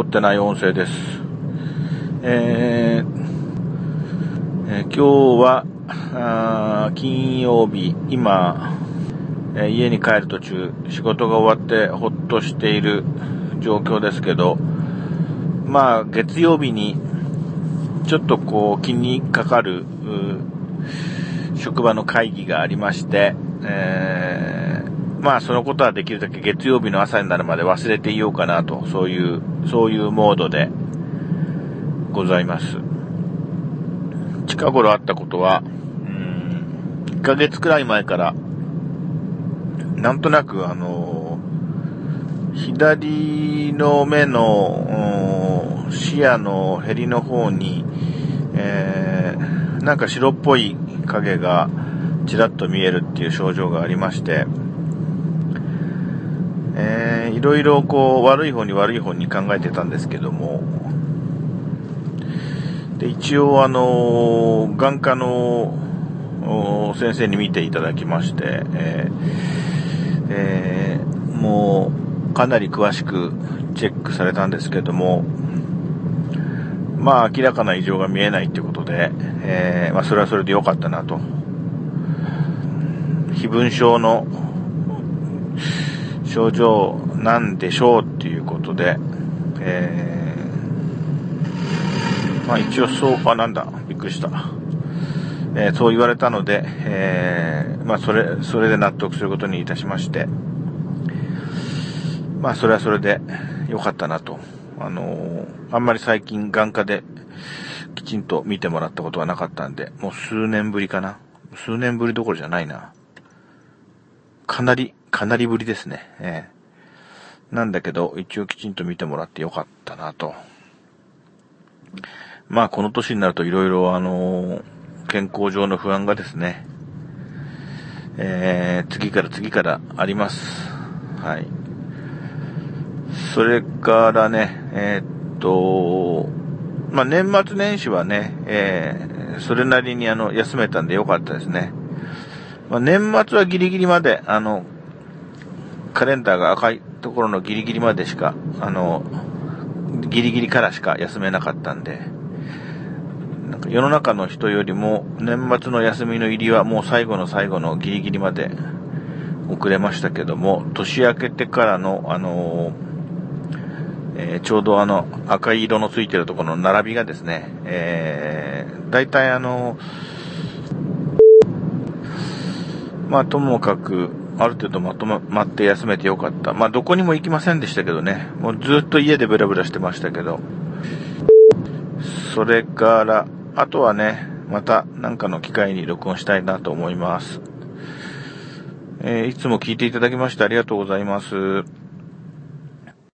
凝ってない音声です。えー、えー、今日は、あ金曜日、今、えー、家に帰る途中、仕事が終わってほっとしている状況ですけど、まあ、月曜日に、ちょっとこう、気にかかる、職場の会議がありまして、えー、まあそのことはできるだけ月曜日の朝になるまで忘れていようかなと、そういう、そういうモードでございます。近頃あったことは、うん、1ヶ月くらい前から、なんとなくあの、左の目の視野のヘりの方に、えー、なんか白っぽい影がちらっと見えるっていう症状がありまして、えー、いろいろこう悪い方に悪い方に考えてたんですけども、で、一応あの、眼科の先生に見ていただきまして、えーえー、もうかなり詳しくチェックされたんですけども、まあ明らかな異常が見えないっていうことで、えー、まあそれはそれで良かったなと。非分症の症状なんでしょうっていうことで、えー、まあ一応そう、あ、なんだ、びっくりした。えー、そう言われたので、えー、まあそれ、それで納得することにいたしまして、まあそれはそれで良かったなと。あのー、あんまり最近眼科できちんと見てもらったことがなかったんで、もう数年ぶりかな。数年ぶりどころじゃないな。かなり、かなりぶりですね。ええー、なんだけど、一応きちんと見てもらってよかったなと。まあ、この年になるといろいろあのー、健康上の不安がですね、えー、次から次からあります。はい。それからね、えー、っと、まあ、年末年始はね、えー、それなりにあの、休めたんでよかったですね。まあ、年末はギリギリまで、あの、カレンダーが赤いところのギリギリまでしか、あの、ギリギリからしか休めなかったんで、なんか世の中の人よりも年末の休みの入りはもう最後の最後のギリギリまで遅れましたけども、年明けてからの、あのえー、ちょうどあの赤い色のついてるところの並びがですね、えー、大体あのまあ、ともかく、ある程度まとまって休めてよかった。まあ、どこにも行きませんでしたけどね。もうずっと家でブラブラしてましたけど。それから、あとはね、また何かの機会に録音したいなと思います。えー、いつも聞いていただきましてありがとうございます。